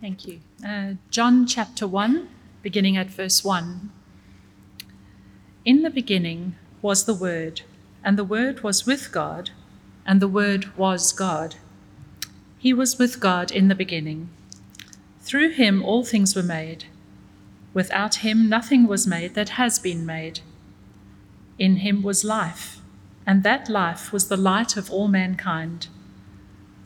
Thank you. Uh, John chapter 1, beginning at verse 1. In the beginning was the Word, and the Word was with God, and the Word was God. He was with God in the beginning. Through him all things were made. Without him nothing was made that has been made. In him was life, and that life was the light of all mankind.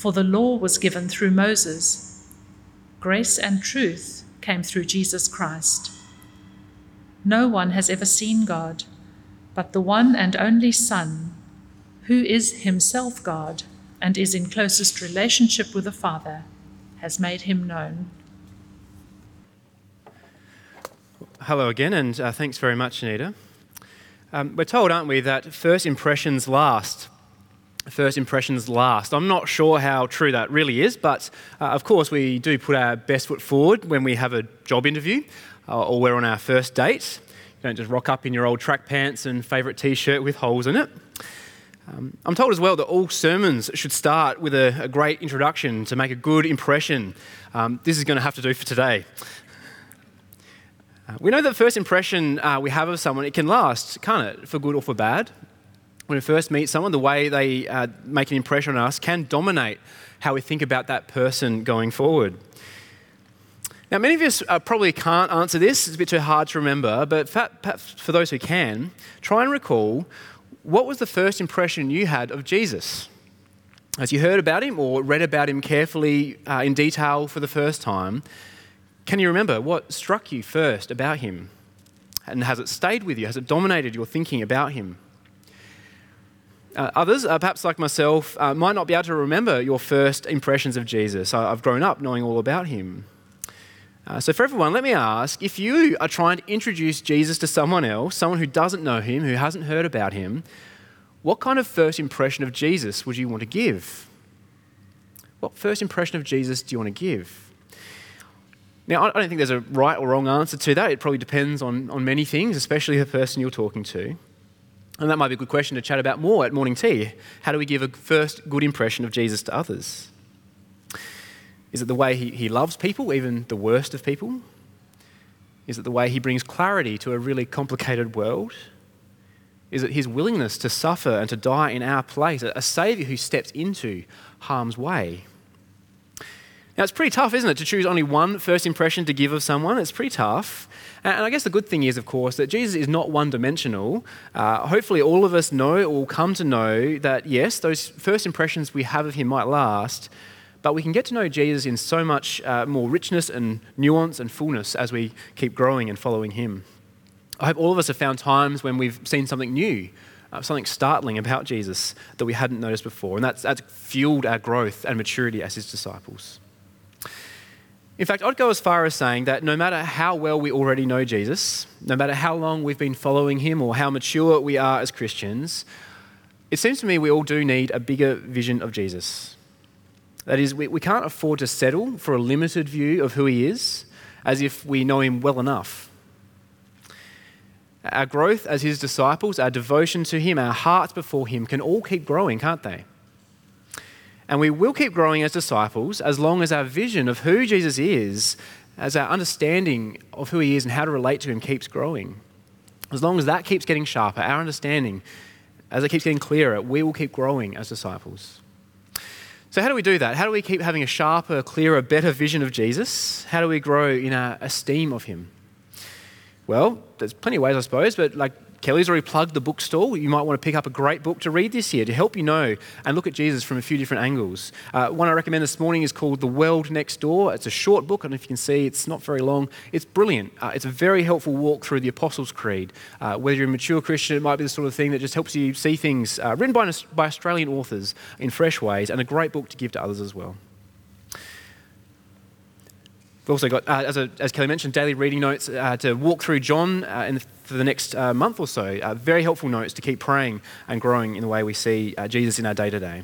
For the law was given through Moses, grace and truth came through Jesus Christ. No one has ever seen God but the one and only Son, who is himself God and is in closest relationship with the Father, has made him known. Hello again, and uh, thanks very much, Anita. Um, we're told, aren't we, that first impressions last. First impressions last. I'm not sure how true that really is, but uh, of course, we do put our best foot forward when we have a job interview uh, or we're on our first date. You don't just rock up in your old track pants and favourite t shirt with holes in it. Um, I'm told as well that all sermons should start with a, a great introduction to make a good impression. Um, this is going to have to do for today. Uh, we know that first impression uh, we have of someone, it can last, can't it, for good or for bad? When we first meet someone, the way they uh, make an impression on us can dominate how we think about that person going forward. Now, many of us uh, probably can't answer this, it's a bit too hard to remember, but for those who can, try and recall what was the first impression you had of Jesus? As you heard about him or read about him carefully uh, in detail for the first time, can you remember what struck you first about him? And has it stayed with you? Has it dominated your thinking about him? Uh, others, uh, perhaps like myself, uh, might not be able to remember your first impressions of Jesus. I, I've grown up knowing all about him. Uh, so, for everyone, let me ask if you are trying to introduce Jesus to someone else, someone who doesn't know him, who hasn't heard about him, what kind of first impression of Jesus would you want to give? What first impression of Jesus do you want to give? Now, I don't think there's a right or wrong answer to that. It probably depends on, on many things, especially the person you're talking to. And that might be a good question to chat about more at morning tea. How do we give a first good impression of Jesus to others? Is it the way he, he loves people, even the worst of people? Is it the way he brings clarity to a really complicated world? Is it his willingness to suffer and to die in our place, a Saviour who steps into harm's way? Now, it's pretty tough, isn't it, to choose only one first impression to give of someone? It's pretty tough. And I guess the good thing is, of course, that Jesus is not one dimensional. Uh, hopefully, all of us know or will come to know that, yes, those first impressions we have of him might last, but we can get to know Jesus in so much uh, more richness and nuance and fullness as we keep growing and following him. I hope all of us have found times when we've seen something new, uh, something startling about Jesus that we hadn't noticed before, and that's, that's fueled our growth and maturity as his disciples. In fact, I'd go as far as saying that no matter how well we already know Jesus, no matter how long we've been following him or how mature we are as Christians, it seems to me we all do need a bigger vision of Jesus That is, we, we can't afford to settle for a limited view of who He is as if we know Him well enough. Our growth as His disciples, our devotion to Him, our hearts before Him can all keep growing, can't they? And we will keep growing as disciples as long as our vision of who Jesus is, as our understanding of who He is and how to relate to Him keeps growing. As long as that keeps getting sharper, our understanding, as it keeps getting clearer, we will keep growing as disciples. So, how do we do that? How do we keep having a sharper, clearer, better vision of Jesus? How do we grow in our esteem of Him? Well, there's plenty of ways, I suppose, but like Kelly's already plugged the bookstore. You might want to pick up a great book to read this year to help you know and look at Jesus from a few different angles. Uh, one I recommend this morning is called The World Next Door. It's a short book, know if you can see, it's not very long. It's brilliant. Uh, it's a very helpful walk through the Apostles' Creed. Uh, whether you're a mature Christian, it might be the sort of thing that just helps you see things uh, written by, by Australian authors in fresh ways, and a great book to give to others as well. We've also got, uh, as, a, as, Kelly mentioned, daily reading notes uh, to walk through John uh, in the, for the next uh, month or so. Uh, very helpful notes to keep praying and growing in the way we see uh, Jesus in our day to day.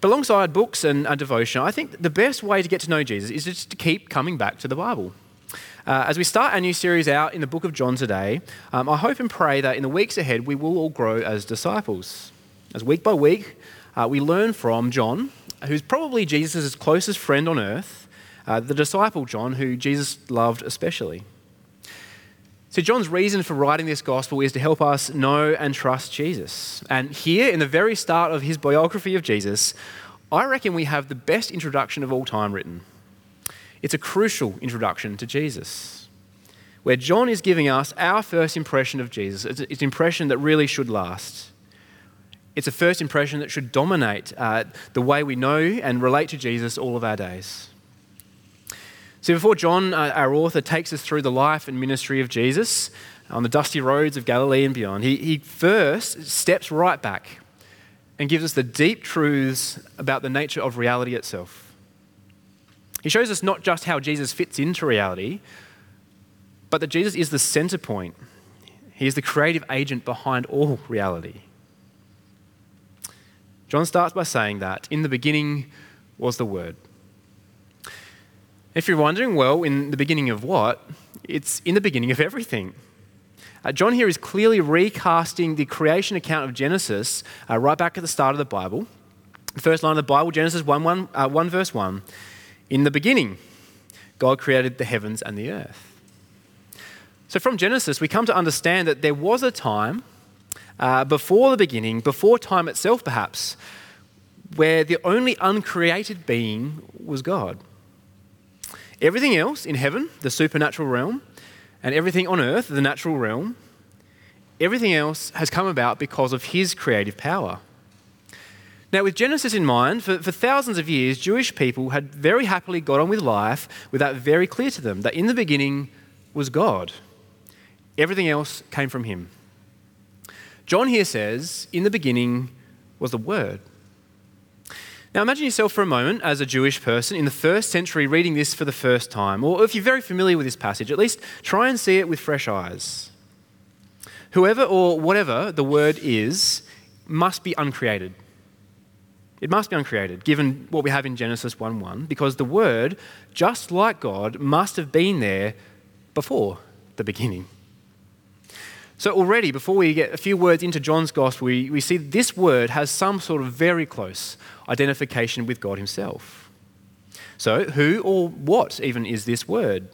But alongside books and devotion, I think the best way to get to know Jesus is just to keep coming back to the Bible. as we start our new series out in the book of John today, um, I hope and pray that in the weeks ahead we will all grow as disciples. As week by week, we learn from John, who's probably Jesus' closest friend on earth uh, the disciple John, who Jesus loved especially. So, John's reason for writing this gospel is to help us know and trust Jesus. And here, in the very start of his biography of Jesus, I reckon we have the best introduction of all time written. It's a crucial introduction to Jesus, where John is giving us our first impression of Jesus. It's an impression that really should last. It's a first impression that should dominate uh, the way we know and relate to Jesus all of our days. See, before John, uh, our author, takes us through the life and ministry of Jesus on the dusty roads of Galilee and beyond, he, he first steps right back and gives us the deep truths about the nature of reality itself. He shows us not just how Jesus fits into reality, but that Jesus is the center point. He is the creative agent behind all reality. John starts by saying that in the beginning was the Word. If you're wondering, well, in the beginning of what? It's in the beginning of everything. Uh, John here is clearly recasting the creation account of Genesis uh, right back at the start of the Bible. The first line of the Bible, Genesis 1, 1, uh, 1 verse 1. In the beginning, God created the heavens and the earth. So from Genesis, we come to understand that there was a time uh, before the beginning, before time itself perhaps, where the only uncreated being was God. Everything else in heaven, the supernatural realm, and everything on earth, the natural realm, everything else has come about because of his creative power. Now, with Genesis in mind, for, for thousands of years, Jewish people had very happily got on with life with that very clear to them that in the beginning was God. Everything else came from him. John here says, in the beginning was the Word. Now, imagine yourself for a moment as a Jewish person in the first century reading this for the first time, or if you're very familiar with this passage, at least try and see it with fresh eyes. Whoever or whatever the word is must be uncreated. It must be uncreated, given what we have in Genesis 1 1, because the word, just like God, must have been there before the beginning. So, already, before we get a few words into John's gospel, we, we see this word has some sort of very close identification with God Himself. So, who or what even is this word?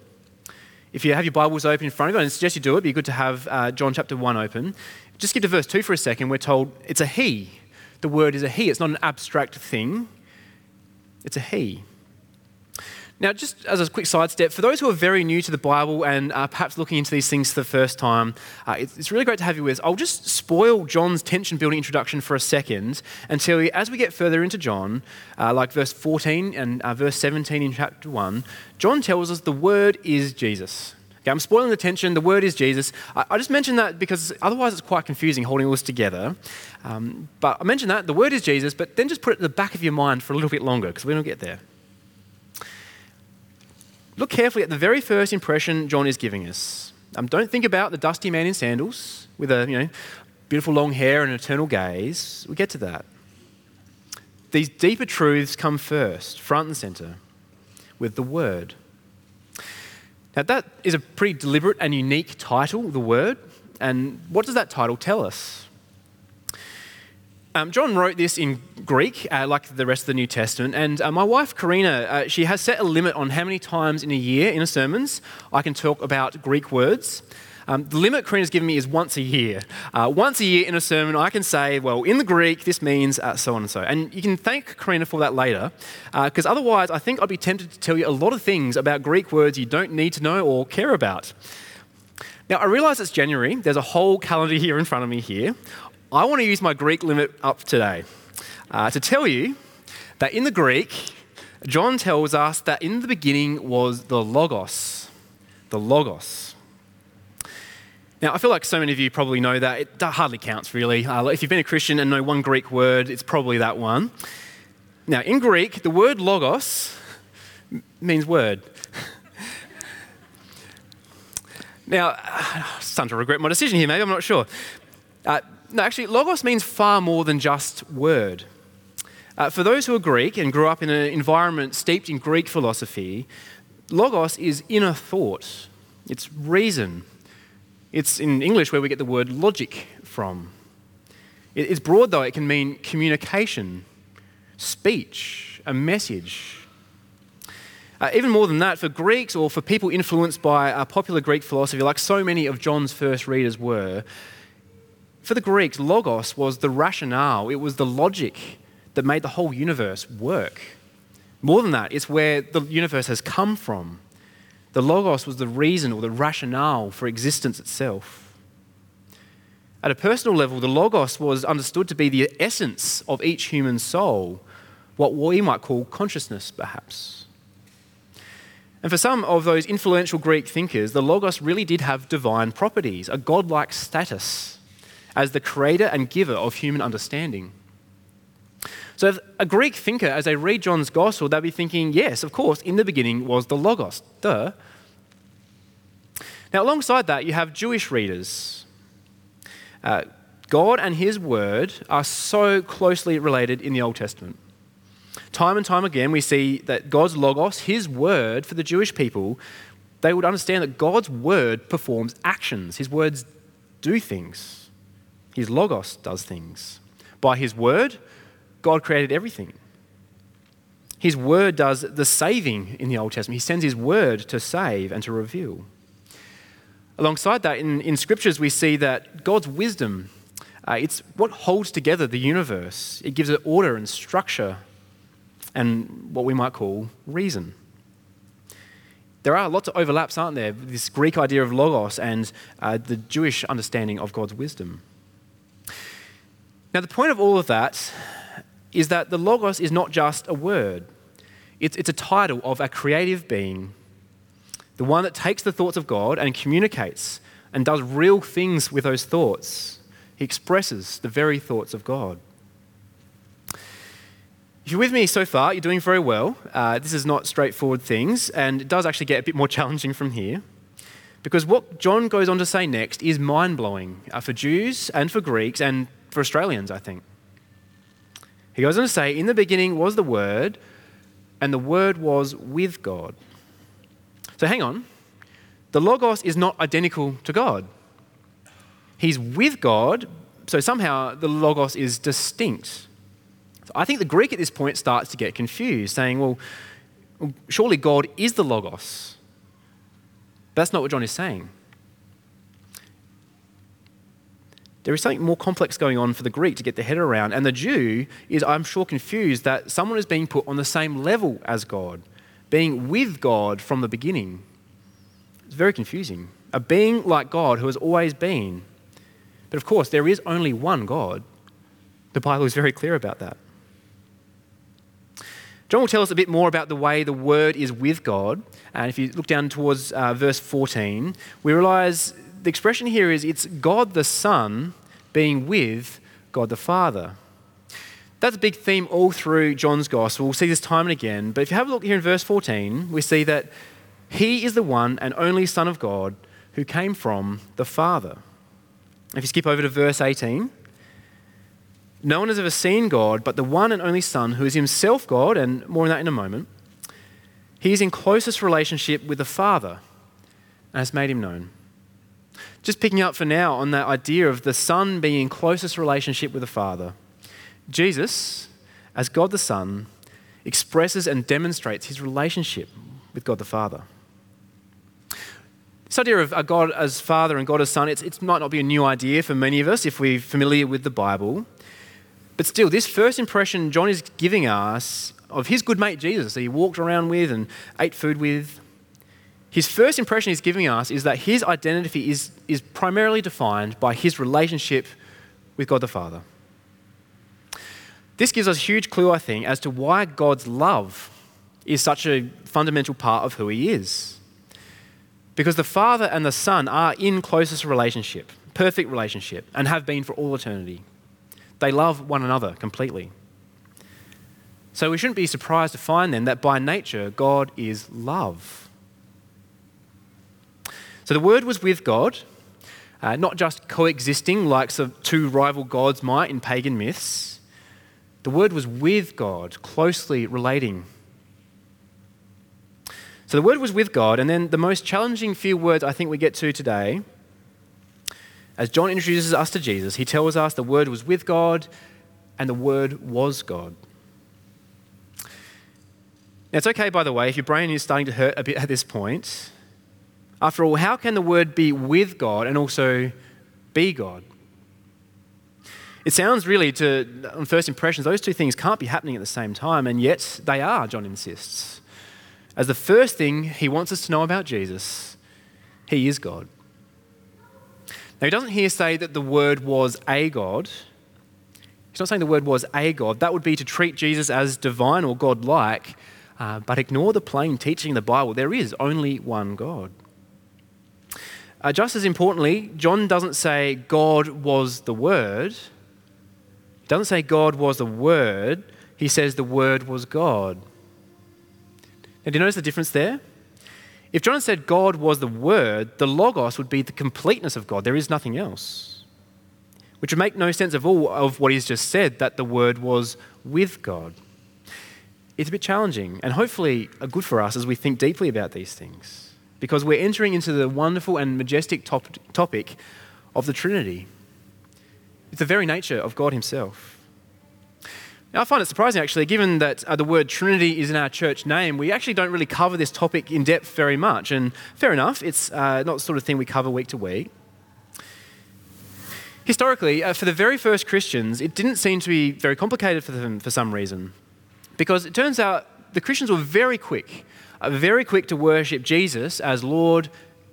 If you have your Bibles open in front of you, I suggest you do it, be good to have uh, John chapter 1 open. Just skip to verse 2 for a second. We're told it's a he. The word is a he. It's not an abstract thing, it's a he. Now, just as a quick sidestep, for those who are very new to the Bible and perhaps looking into these things for the first time, uh, it's, it's, really great to have you with us. I'll just spoil John's tension building introduction for a second until, you, as we get further into John, uh, like verse 14 and uh, verse 17 in chapter 1, John tells us the Word is Jesus. Okay, I'm spoiling the tension. The word is Jesus. I, I just mentioned that because otherwise it's quite confusing holding all this together. Um, but I mentioned that the word is Jesus, but then just put it in the back of your mind for a little bit longer because we don't get there. Look carefully at the very first impression John is giving us. Um, don't think about the dusty man in sandals with a you know, beautiful long hair and an eternal gaze. We get to that. these deeper truths come first, front and center, with the Word. Now, that is a pretty deliberate and unique title, the Word. And what does that title tell us? Um, John wrote this in Greek, uh, like the rest of the New Testament, and uh, my wife Karina, uh, she has set a limit on how many times in a year in a sermons I can talk about Greek words. Um, the limit Karina's given me is once a year. Uh, once a year in a sermon, I can say, well, in the Greek, this means uh, so on and so. And you can thank Karina for that later, because uh, otherwise, I think I'd be tempted to tell you a lot of things about Greek words you don't need to know or care about. Now, I realize it's January. There's a whole calendar here in front of me here. I want to use my Greek limit up today uh, to tell you that in the Greek, John tells us that in the beginning was the Logos. The Logos. Now, I feel like so many of you probably know that. It hardly counts, really. Uh, if you've been a Christian and know one Greek word, it's probably that one. Now, in Greek, the word logos means word. now, I'm starting to regret my decision here, maybe, I'm not sure. Uh, no, actually, logos means far more than just word. Uh, for those who are Greek and grew up in an environment steeped in Greek philosophy, logos is inner thought, it's reason, it's in English where we get the word logic from. It's broad, though, it can mean communication, speech, a message. Uh, even more than that, for Greeks or for people influenced by a popular Greek philosophy, like so many of John's first readers were, for the Greeks, logos was the rationale, it was the logic that made the whole universe work. More than that, it's where the universe has come from. The Logos was the reason or the rationale for existence itself. At a personal level, the Logos was understood to be the essence of each human soul, what we might call consciousness, perhaps. And for some of those influential Greek thinkers, the Logos really did have divine properties, a godlike status as the creator and giver of human understanding. So, if a Greek thinker, as they read John's Gospel, they'll be thinking, yes, of course, in the beginning was the Logos. Duh. Now, alongside that, you have Jewish readers. Uh, God and His Word are so closely related in the Old Testament. Time and time again, we see that God's Logos, His Word for the Jewish people, they would understand that God's Word performs actions. His words do things, His Logos does things. By His Word, God created everything. His word does the saving in the Old Testament. He sends his word to save and to reveal. Alongside that, in, in scriptures, we see that God's wisdom, uh, it's what holds together the universe. It gives it order and structure and what we might call reason. There are lots of overlaps, aren't there? This Greek idea of logos and uh, the Jewish understanding of God's wisdom. Now, the point of all of that is that the Logos is not just a word, it's, it's a title of a creative being, the one that takes the thoughts of God and communicates and does real things with those thoughts. He expresses the very thoughts of God. If you're with me so far, you're doing very well. Uh, this is not straightforward things, and it does actually get a bit more challenging from here. Because what John goes on to say next is mind blowing uh, for Jews and for Greeks and for Australians, I think. He goes on to say, In the beginning was the Word, and the Word was with God. So hang on. The Logos is not identical to God. He's with God, so somehow the Logos is distinct. So I think the Greek at this point starts to get confused, saying, well, surely God is the Logos. That's not what John is saying. There is something more complex going on for the Greek to get their head around. And the Jew is, I'm sure, confused that someone is being put on the same level as God, being with God from the beginning. It's very confusing. A being like God who has always been. But of course, there is only one God. The Bible is very clear about that. John will tell us a bit more about the way the Word is with God. And if you look down towards uh, verse 14, we realize the expression here is it's God the Son being with God the Father. That's a big theme all through John's Gospel. We'll see this time and again. But if you have a look here in verse 14, we see that he is the one and only Son of God who came from the Father. If you skip over to verse 18, No one has ever seen God, but the one and only Son, who is himself God, and more on that in a moment. He is in closest relationship with the Father and has made him known. Just picking up for now on that idea of the Son being in closest relationship with the Father. Jesus, as God the Son, expresses and demonstrates his relationship with God the Father. This idea of God as Father and God as Son, it might not be a new idea for many of us if we're familiar with the Bible. But still, this first impression John is giving us of his good mate Jesus that he walked around with and ate food with, his first impression he's giving us is that his identity is, is primarily defined by his relationship with God the Father. This gives us a huge clue, I think, as to why God's love is such a fundamental part of who he is. Because the Father and the Son are in closest relationship, perfect relationship, and have been for all eternity. They love one another completely. So we shouldn't be surprised to find then that by nature, God is love. So the Word was with God, uh, not just coexisting like two rival gods might in pagan myths. The Word was with God, closely relating. So the Word was with God, and then the most challenging few words I think we get to today, as John introduces us to Jesus, he tells us the Word was with God, and the Word was God. Now, it's okay, by the way, if your brain is starting to hurt a bit at this point. After all, how can the Word be with God and also be God? It sounds really, to, on first impressions, those two things can't be happening at the same time, and yet they are, John insists. As the first thing he wants us to know about Jesus, he is God. Now, he doesn't here say that the Word was a God. He's not saying the Word was a God. That would be to treat Jesus as divine or God like uh, but ignore the plain teaching of the Bible. There is only one God. Uh, just as importantly, John doesn't say God was the Word. He doesn't say God was the Word. He says the Word was God. Now, do you notice the difference there? If John said God was the Word, the Logos would be the completeness of God. There is nothing else. Which would make no sense of all of what he's just said, that the Word was with God it's a bit challenging and hopefully good for us as we think deeply about these things because we're entering into the wonderful and majestic top- topic of the Trinity. It's the very nature of God Himself. Now, I find it surprising actually, given that uh, the word Trinity is in our church name, we actually don't really cover this topic in depth very much. And fair enough, it's uh, not the sort of thing we cover week to week. Historically, uh, for the very first Christians, it didn't seem to be very complicated for them for some reason. Because it turns out the Christians were very quick, very quick to worship Jesus as Lord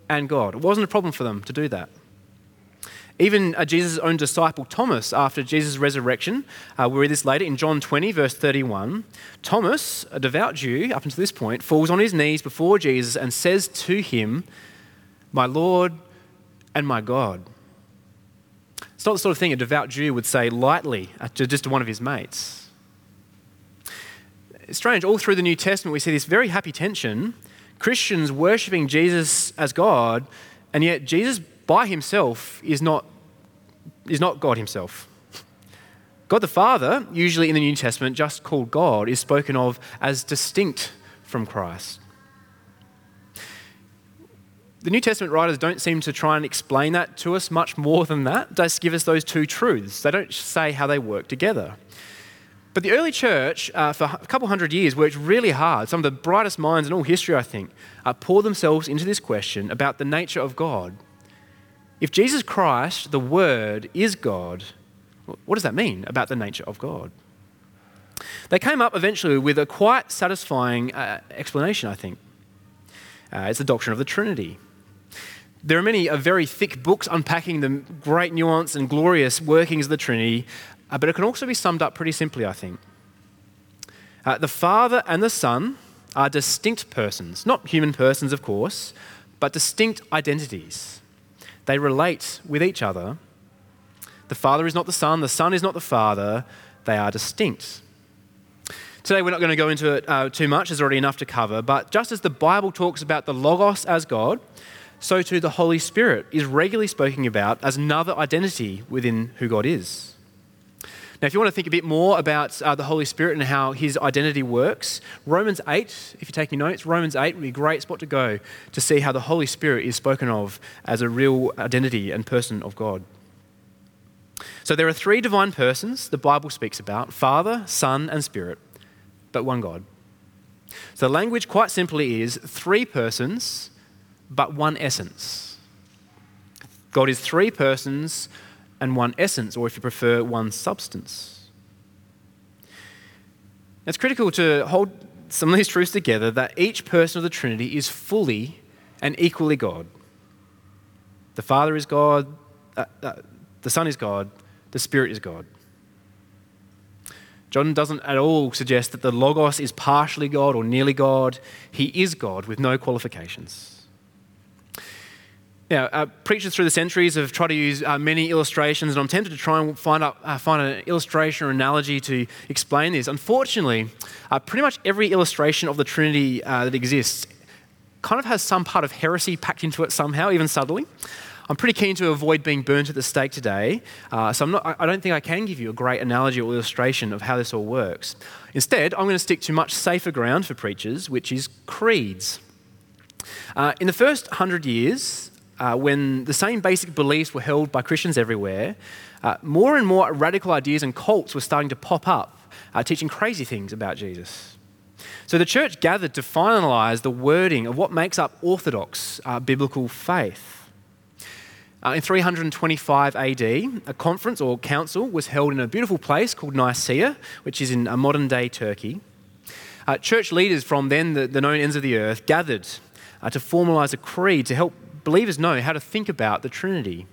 and God. It wasn't a problem for them to do that. Even uh, Jesus' own disciple Thomas, after Jesus' resurrection, uh, we read this later in John 20, verse 31. Thomas, a devout Jew up until this point, falls on his knees before Jesus and says to him, My Lord and my God. It's not the sort of thing a devout Jew would say lightly uh, to just one of his mates it's strange, all through the New Testament, we see this very happy tension Christians worshipping Jesus as God, and yet Jesus by himself is not, is not God himself. God the Father, usually in the New Testament, just called God, is spoken of as distinct from Christ. The New Testament writers don't seem to try and explain that to us much more than that. They just give us those two truths. They don't say how they work together. But the early church, uh, for a couple hundred years, worked really hard. Some of the brightest minds in all history, I think, uh, poured themselves into this question about the nature of God. If Jesus Christ, the Word, is God, what does that mean about the nature of God? They came up eventually with a quite satisfying uh, explanation, I think. Uh, it's the doctrine of the Trinity. There are many uh, very thick books unpacking the great nuance and glorious workings of the Trinity, uh, but it can also be summed up pretty simply, I think. Uh, the Father and the Son are distinct persons, not human persons, of course, but distinct identities. They relate with each other. The Father is not the Son, the Son is not the Father, they are distinct. Today, we're not going to go into it uh, too much, there's already enough to cover, but just as the Bible talks about the Logos as God, so too the Holy Spirit is regularly spoken about as another identity within who God is. Now, if you want to think a bit more about uh, the Holy Spirit and how his identity works, Romans 8, if you're taking notes, Romans 8 would be a great spot to go to see how the Holy Spirit is spoken of as a real identity and person of God. So there are three divine persons the Bible speaks about Father, Son, and Spirit, but one God. So the language, quite simply, is three persons, but one essence. God is three persons and one essence, or if you prefer, one substance. It's critical to hold some of these truths together that each person of the Trinity is fully and equally God. The Father is God, uh, uh, the Son is God, the Spirit is God. John doesn't at all suggest that the Logos is partially God or nearly God. He is God with no qualifications. Now, uh, preachers through the centuries have tried to use uh, many illustrations, and I'm tempted to try and find, up, uh, find an illustration or analogy to explain this. Unfortunately, uh, pretty much every illustration of the Trinity uh, that exists kind of has some part of heresy packed into it somehow, even subtly. I'm pretty keen to avoid being burnt at the stake today, uh, so not, I don't think I can give you a great analogy or illustration of how this all works. Instead, I'm going to stick to much safer ground for preachers, which is creeds. In the first hundred years, uh, when the same basic beliefs were held by Christians everywhere, uh, more and more radical ideas and cults were starting to pop up, uh, teaching crazy things about Jesus. So the church gathered to finalize the wording of what makes up orthodox uh, biblical faith. Uh, in 325 AD, a conference or council was held in a beautiful place called Nicaea, which is in modern day Turkey. Uh, church leaders from then, the, the, known ends of the earth, gathered uh, to formalize a creed to help believers know how to think about the Trinity.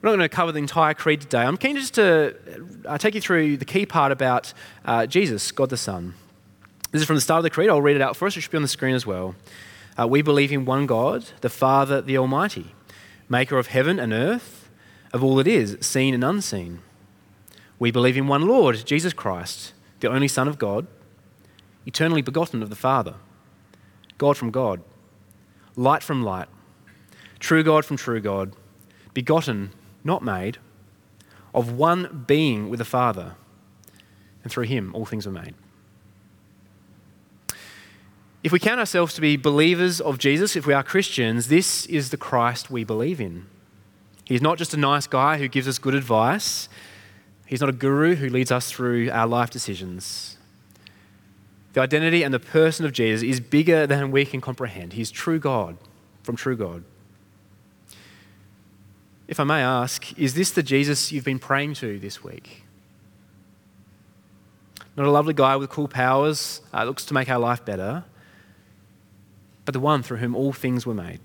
We're not going to cover the entire creed today. I'm keen just to uh, take you through the key part about uh, Jesus, God the Son. This is from the start of the creed. I'll read it out for us. It should be on the screen as well. Uh, we believe in one God, the Father, the Almighty maker of heaven and earth, of all that is, seen and unseen. We believe in one Lord, Jesus Christ, the only Son of God, eternally begotten of the Father, God from God, light from light, true God from true God, begotten, not made, of one being with the Father, and through him all things were made. If we count ourselves to be believers of Jesus, if we are Christians, this is the Christ we believe in. He's not just a nice guy who gives us good advice, he's not a guru who leads us through our life decisions. The identity and the person of Jesus is bigger than we can comprehend. He's true God from true God. If I may ask, is this the Jesus you've been praying to this week? Not a lovely guy with cool powers, uh, looks to make our life better but the one through whom all things were made.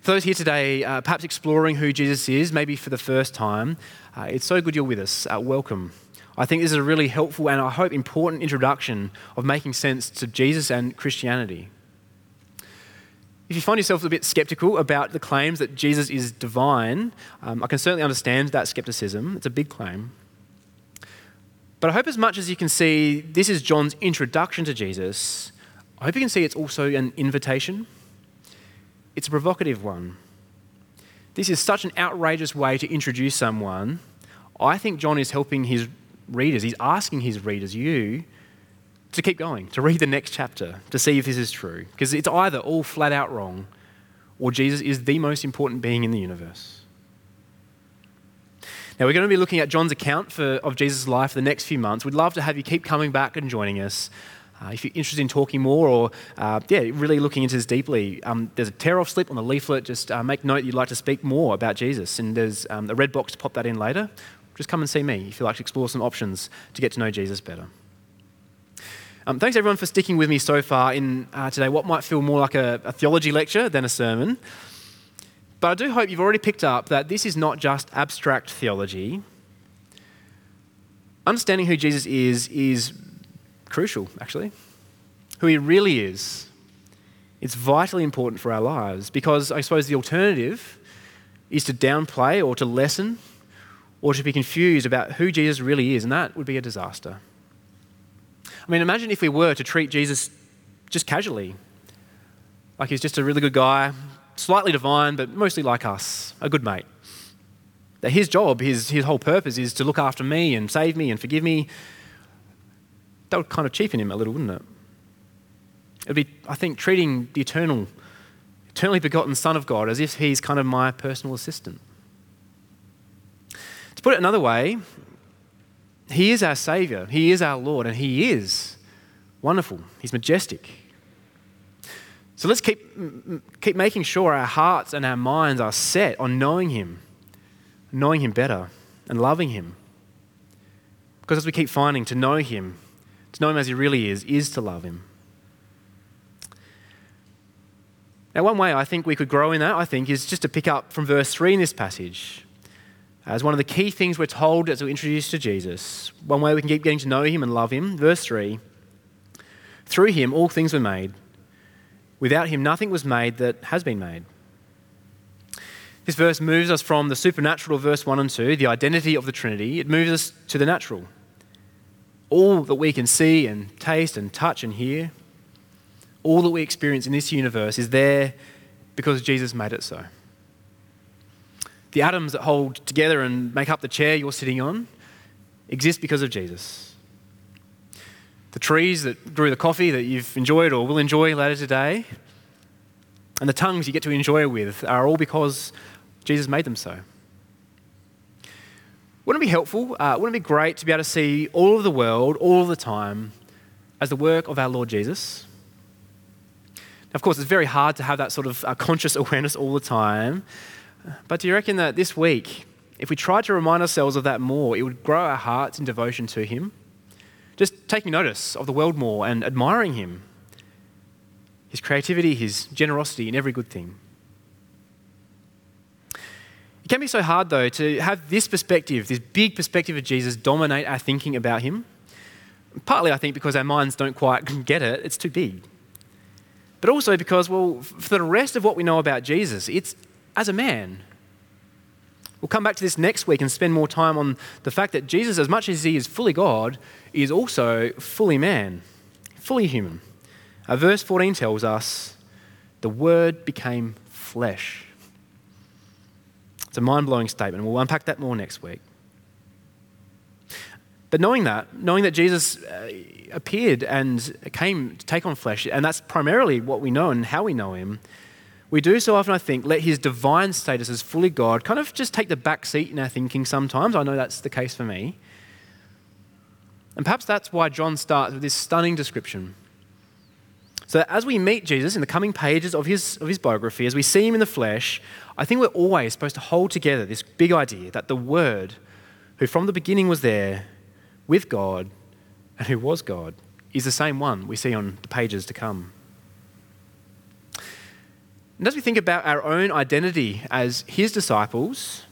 For those here today, uh, perhaps exploring who Jesus is, maybe for the first time, uh, it's so good you're with us. Uh, welcome. I think this is a really helpful and I hope important introduction of making sense to Jesus and Christianity. If you find yourself a bit skeptical about the claims that Jesus is divine, um, I can certainly understand that skepticism. It's a big claim. But I hope, as much as you can see, this is John's introduction to Jesus I hope you can see it's also an invitation. It's a provocative one. This is such an outrageous way to introduce someone. I think John is helping his readers, he's asking his readers, you, to keep going, to read the next chapter, to see if this is true. Because it's either all flat out wrong, or Jesus is the most important being in the universe. Now, we're going to be looking at John's account for, of Jesus' life for the next few months. We'd love to have you keep coming back and joining us. Uh, if you're interested in talking more or, uh, yeah, really looking into this deeply, um, there's a tear off slip on the leaflet. Just uh, make note you'd like to speak more about Jesus. And there's um, a red box to pop that in later. Just come and see me if you'd like to explore some options to get to know Jesus better. Um, thanks everyone for sticking with me so far in uh, today, what might feel more like a, a theology lecture than a sermon. But I do hope you've already picked up that this is not just abstract theology. Understanding who Jesus is is crucial, actually. Who he really is. It's vitally important for our lives because I suppose the alternative is to downplay or to lessen or to be confused about who Jesus really is, and that would be a disaster. I mean, imagine if we were to treat Jesus just casually, like he's just a really good guy, slightly divine, but mostly like us, a good mate. That his job, his, his whole purpose is to look after me and save me and forgive me. That would kind of cheapen him a little, wouldn't it? It would be, I think, treating the eternal, eternally begotten Son of God as if he's kind of my personal assistant. To put it another way, he is our Savior, He is our Lord, and He is wonderful. He's majestic. So let's keep, keep making sure our hearts and our minds are set on knowing Him, knowing Him better, and loving Him. Because as we keep finding, to know Him, to know Him as He really is, is to love Him. Now, one way I think we could grow in that, I think, is just to pick up from verse 3 in this passage. As one of the key things we're told as we're introduced to Jesus, one way we can keep getting to know him and love him, verse 3 through him all things were made. Without him nothing was made that has been made. This verse moves us from the supernatural, verse 1 and 2, the identity of the Trinity, it moves us to the natural. All that we can see and taste and touch and hear, all that we experience in this universe is there because Jesus made it so the atoms that hold together and make up the chair you're sitting on exist because of Jesus. The trees that grew the coffee that you've enjoyed or will enjoy later today, and the tongues you get to enjoy with are all because Jesus made them so. Wouldn't it be helpful? Uh, wouldn't it be great to be able to see all of the world, all of the time, as the work of our Lord Jesus? Now, Of course, it's very hard to have that sort of uh, conscious awareness all the time. But do you reckon that this week, if we tried to remind ourselves of that more, it would grow our hearts in devotion to Him? Just taking notice of the world more and admiring Him, His creativity, His generosity in every good thing. It can be so hard, though, to have this perspective, this big perspective of Jesus, dominate our thinking about Him. Partly, I think, because our minds don't quite get it, it's too big. But also because, well, for the rest of what we know about Jesus, it's as a man. We'll come back to this next week and spend more time on the fact that Jesus, as much as he is fully God, is also fully man, fully human. Uh, verse 14 tells us the Word became flesh. It's a mind blowing statement. We'll unpack that more next week. But knowing that, knowing that Jesus uh, appeared and came to take on flesh, and that's primarily what we know and how we know him, we do so often, I think, let his divine status as fully God kind of just take the back seat in our thinking sometimes. I know that's the case for me. And perhaps that's why John starts with this stunning description. So, as we meet Jesus in the coming pages of his, of his biography, as we see him in the flesh, I think we're always supposed to hold together this big idea that the Word, who from the beginning was there with God and who was God, is the same one we see on the pages to come. And as we think about our own identity as His disciples,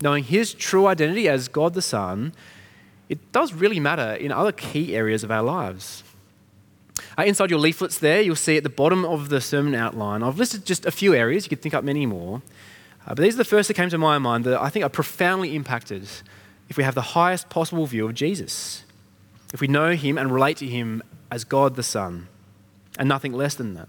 knowing His true identity as God the Son, it does really matter in other key areas of our lives. Uh, inside your leaflets there, you'll see at the bottom of the sermon outline, I've listed just a few areas. You could think up many more. Uh, but these are the first that came to my mind that I think are profoundly impacted if we have the highest possible view of Jesus. If we know Him and relate to Him as God the Son, and nothing less than that.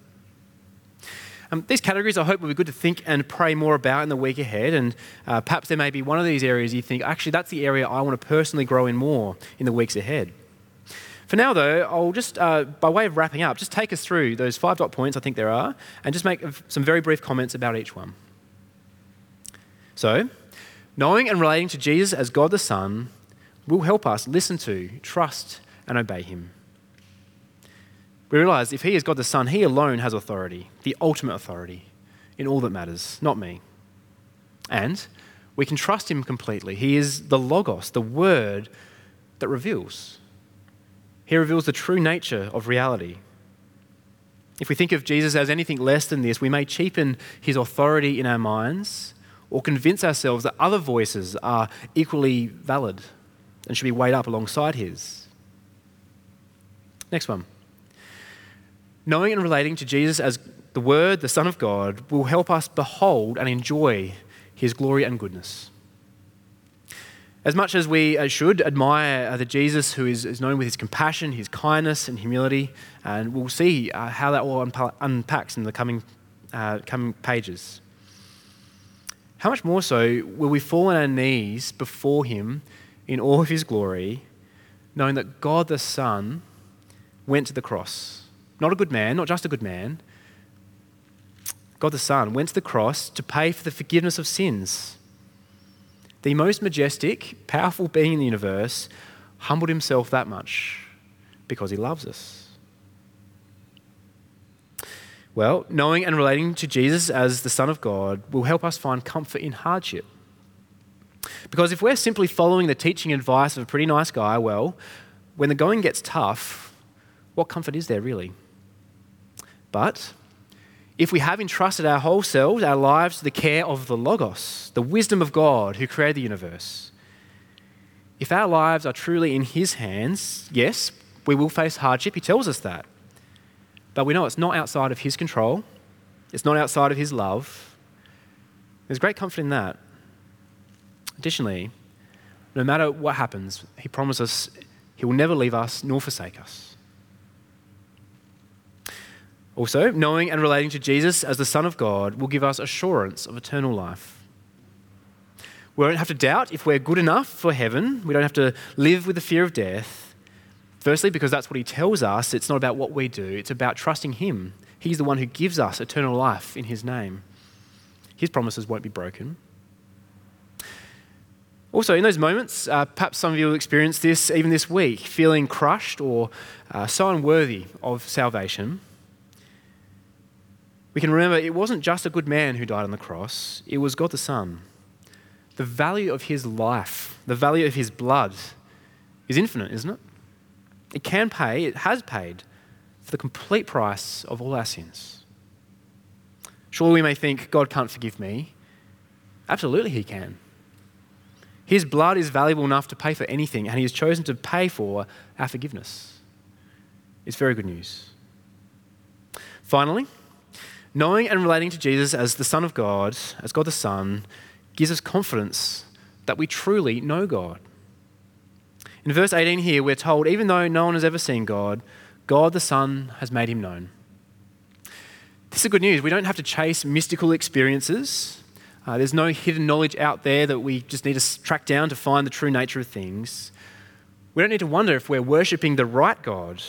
Um, these categories, I hope, will be good to think and pray more about in the week ahead. And uh, perhaps there may be one of these areas you think, actually, that's the area I want to personally grow in more in the weeks ahead. For now, though, I'll just, uh, by way of wrapping up, just take us through those five dot points I think there are, and just make some very brief comments about each one. So, knowing and relating to Jesus as God the Son will help us listen to, trust, and obey Him. We realize if He is God the Son, He alone has authority, the ultimate authority in all that matters, not me. And we can trust Him completely. He is the Logos, the Word that reveals. He reveals the true nature of reality. If we think of Jesus as anything less than this, we may cheapen His authority in our minds or convince ourselves that other voices are equally valid and should be weighed up alongside His. Next one. Knowing and relating to Jesus as the Word, the Son of God, will help us behold and enjoy His glory and goodness. As much as we uh, should admire uh, the Jesus who is, known with his compassion, his kindness, and humility, and we'll see uh, how that all unpacks in the coming, uh, coming pages. how much more so will we fall on our knees before Him in all of His glory, knowing that God the Son went to the cross? Not a good man, not just a good man. God the Son went to the cross to pay for the forgiveness of sins. The most majestic, powerful being in the universe humbled himself that much because he loves us. Well, knowing and relating to Jesus as the Son of God will help us find comfort in hardship. Because if we're simply following the teaching advice of a pretty nice guy, well, when the going gets tough, what comfort is there really? But if we have entrusted our whole selves, our lives, to the care of the Logos, the wisdom of God who created the universe, if our lives are truly in His hands, yes, we will face hardship. He tells us that. But we know it's not outside of His control, it's not outside of His love. There's great comfort in that. Additionally, no matter what happens, He promises He will never leave us nor forsake us. Also, knowing and relating to Jesus as the Son of God will give us assurance of eternal life. We don't have to doubt if we're good enough for heaven. We don't have to live with the fear of death. Firstly, because that's what he tells us. It's not about what we do, it's about trusting him. He's the one who gives us eternal life in his name. His promises won't be broken. Also, in those moments, uh, perhaps some of you will experience this even this week, feeling crushed or uh, so unworthy of salvation. We can remember it wasn't just a good man who died on the cross, it was God the Son. The value of his life, the value of his blood is infinite, isn't it? It can pay, it has paid for the complete price of all our sins. Surely we may think, God can't forgive me. Absolutely, He can. His blood is valuable enough to pay for anything, and He has chosen to pay for our forgiveness. It's very good news. Finally, knowing and relating to Jesus as the Son of God, as God the Son, gives us confidence that we truly know God. In verse 18 here, we're told, even though no one has ever seen God, God the Son has made him known. This is good news. We don't have to chase mystical experiences. Uh, there's no hidden knowledge out there that we just need to track down to find the true nature of things. We don't need to wonder if we're worshipping the right God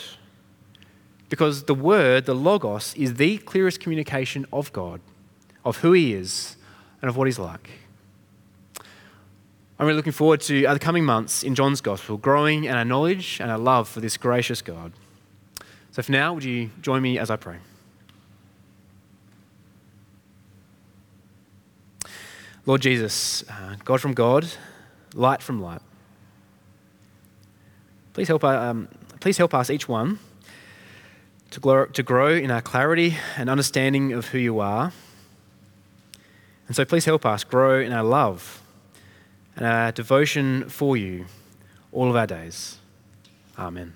because the Word, the Logos, is the clearest communication of God, of who He is, and of what He's like. I'm really looking forward to the coming months in John's Gospel, growing in our knowledge and our love for this gracious God. So for now, would you join me as I pray? Lord Jesus, uh, God from God, light from light. Please help, uh, um, please help us, each one, to grow, to grow in our clarity and understanding of who you are. And so please help us grow in our love and our devotion for you all of our days. Amen.